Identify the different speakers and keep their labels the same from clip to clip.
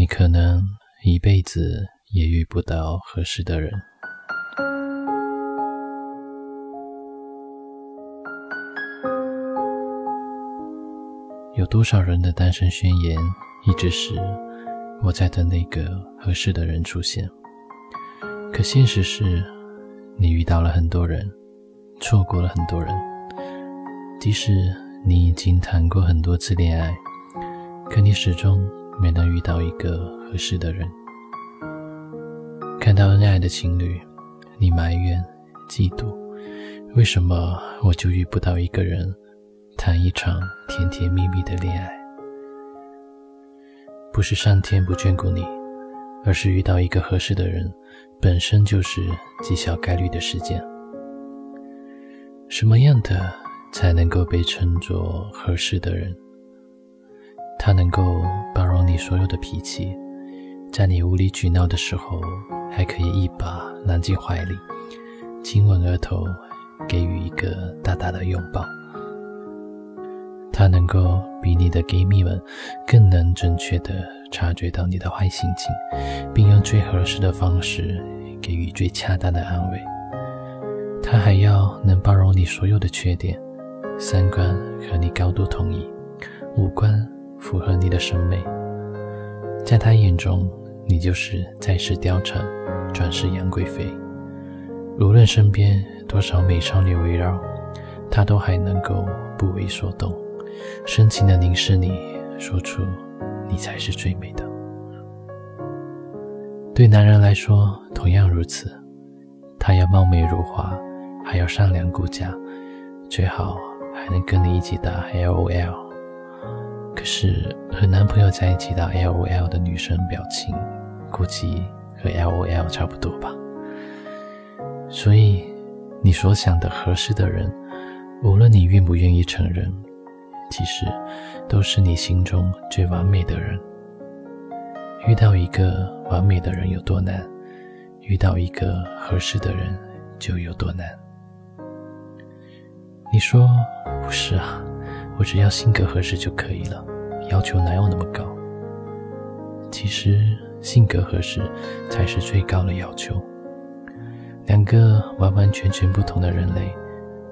Speaker 1: 你可能一辈子也遇不到合适的人。有多少人的单身宣言一直是我在等那个合适的人出现？可现实是，你遇到了很多人，错过了很多人。即使你已经谈过很多次恋爱，可你始终没能遇到一个合适的人。看到恩爱的情侣，你埋怨、嫉妒，为什么我就遇不到一个人谈一场甜甜蜜蜜的恋爱？不是上天不眷顾你，而是遇到一个合适的人，本身就是极小概率的事件。什么样的？才能够被称作合适的人。他能够包容你所有的脾气，在你无理取闹的时候，还可以一把揽进怀里，亲吻额头，给予一个大大的拥抱。他能够比你的闺蜜们更能准确地察觉到你的坏心情，并用最合适的方式给予最恰当的安慰。他还要能包容你所有的缺点。三观和你高度统一，五官符合你的审美，在他眼中，你就是再世貂蝉，转世杨贵妃。无论身边多少美少女围绕，他都还能够不为所动，深情地凝视你，说出你才是最美的。对男人来说同样如此，他要貌美如花，还要善良顾家，最好。还能跟你一起打 L O L，可是和男朋友在一起打 L O L 的女生表情，估计和 L O L 差不多吧。所以，你所想的合适的人，无论你愿不愿意承认，其实都是你心中最完美的人。遇到一个完美的人有多难，遇到一个合适的人就有多难。你说不是啊，我只要性格合适就可以了，要求哪有那么高？其实性格合适才是最高的要求。两个完完全全不同的人类，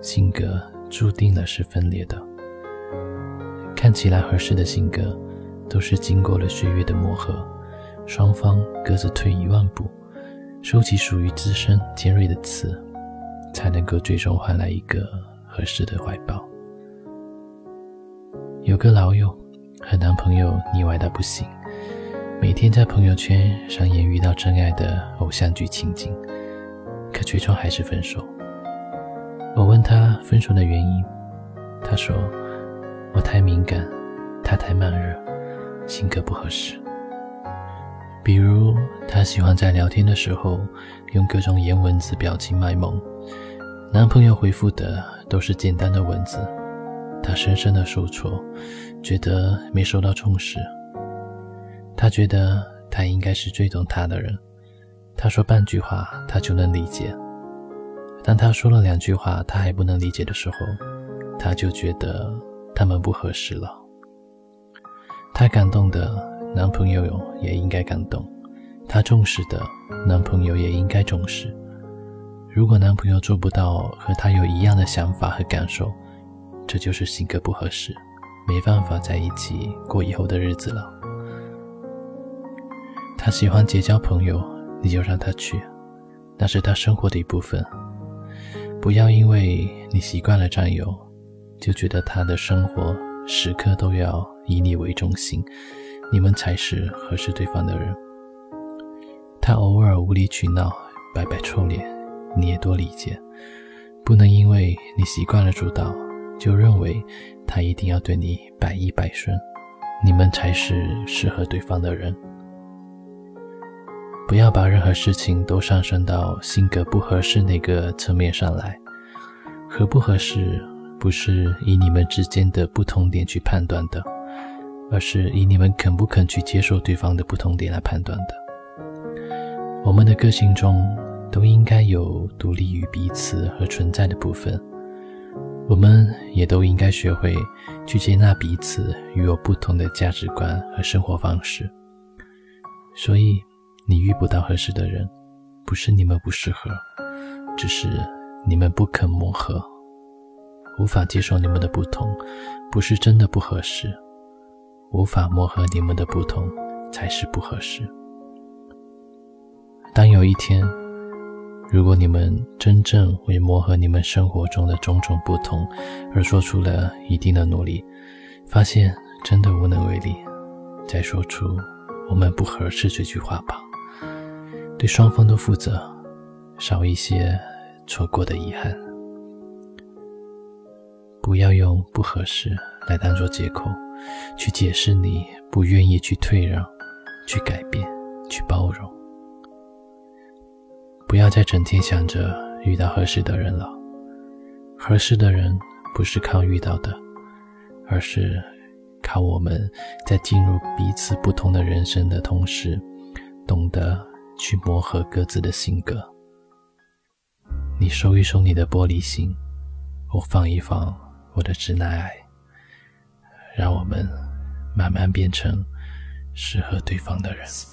Speaker 1: 性格注定了是分裂的。看起来合适的性格，都是经过了岁月的磨合，双方各自退一万步，收起属于自身尖锐的刺，才能够最终换来一个。合适的怀抱。有个老友和男朋友腻歪到不行，每天在朋友圈上演遇到真爱的偶像剧情景，可最终还是分手。我问他分手的原因，他说：“我太敏感，他太慢热，性格不合适。比如他喜欢在聊天的时候用各种颜文字表情卖萌，男朋友回复的。”都是简单的文字，他深深的受挫，觉得没受到重视。他觉得他应该是最懂他的人，他说半句话他就能理解。当他说了两句话他还不能理解的时候，他就觉得他们不合适了。他感动的男朋友也应该感动，他重视的男朋友也应该重视。如果男朋友做不到和他有一样的想法和感受，这就是性格不合适，没办法在一起过以后的日子了。他喜欢结交朋友，你就让他去，那是他生活的一部分。不要因为你习惯了占有，就觉得他的生活时刻都要以你为中心，你们才是合适对方的人。他偶尔无理取闹，摆摆臭脸。你也多理解，不能因为你习惯了主导，就认为他一定要对你百依百顺，你们才是适合对方的人。不要把任何事情都上升到性格不合适那个层面上来，合不合适不是以你们之间的不同点去判断的，而是以你们肯不肯去接受对方的不同点来判断的。我们的个性中。都应该有独立于彼此和存在的部分，我们也都应该学会去接纳彼此与有不同的价值观和生活方式。所以你遇不到合适的人，不是你们不适合，只是你们不肯磨合，无法接受你们的不同，不是真的不合适，无法磨合你们的不同才是不合适。当有一天，如果你们真正为磨合你们生活中的种种不同而做出了一定的努力，发现真的无能为力，再说出“我们不合适”这句话吧，对双方都负责，少一些错过的遗憾。不要用不合适来当做借口，去解释你不愿意去退让、去改变、去包容。不要再整天想着遇到合适的人了，合适的人不是靠遇到的，而是靠我们在进入彼此不同的人生的同时，懂得去磨合各自的性格。你收一收你的玻璃心，我放一放我的直男癌，让我们慢慢变成适合对方的人。
Speaker 2: for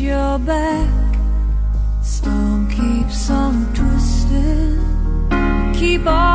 Speaker 2: Your back. Storm keeps on twisting, keep on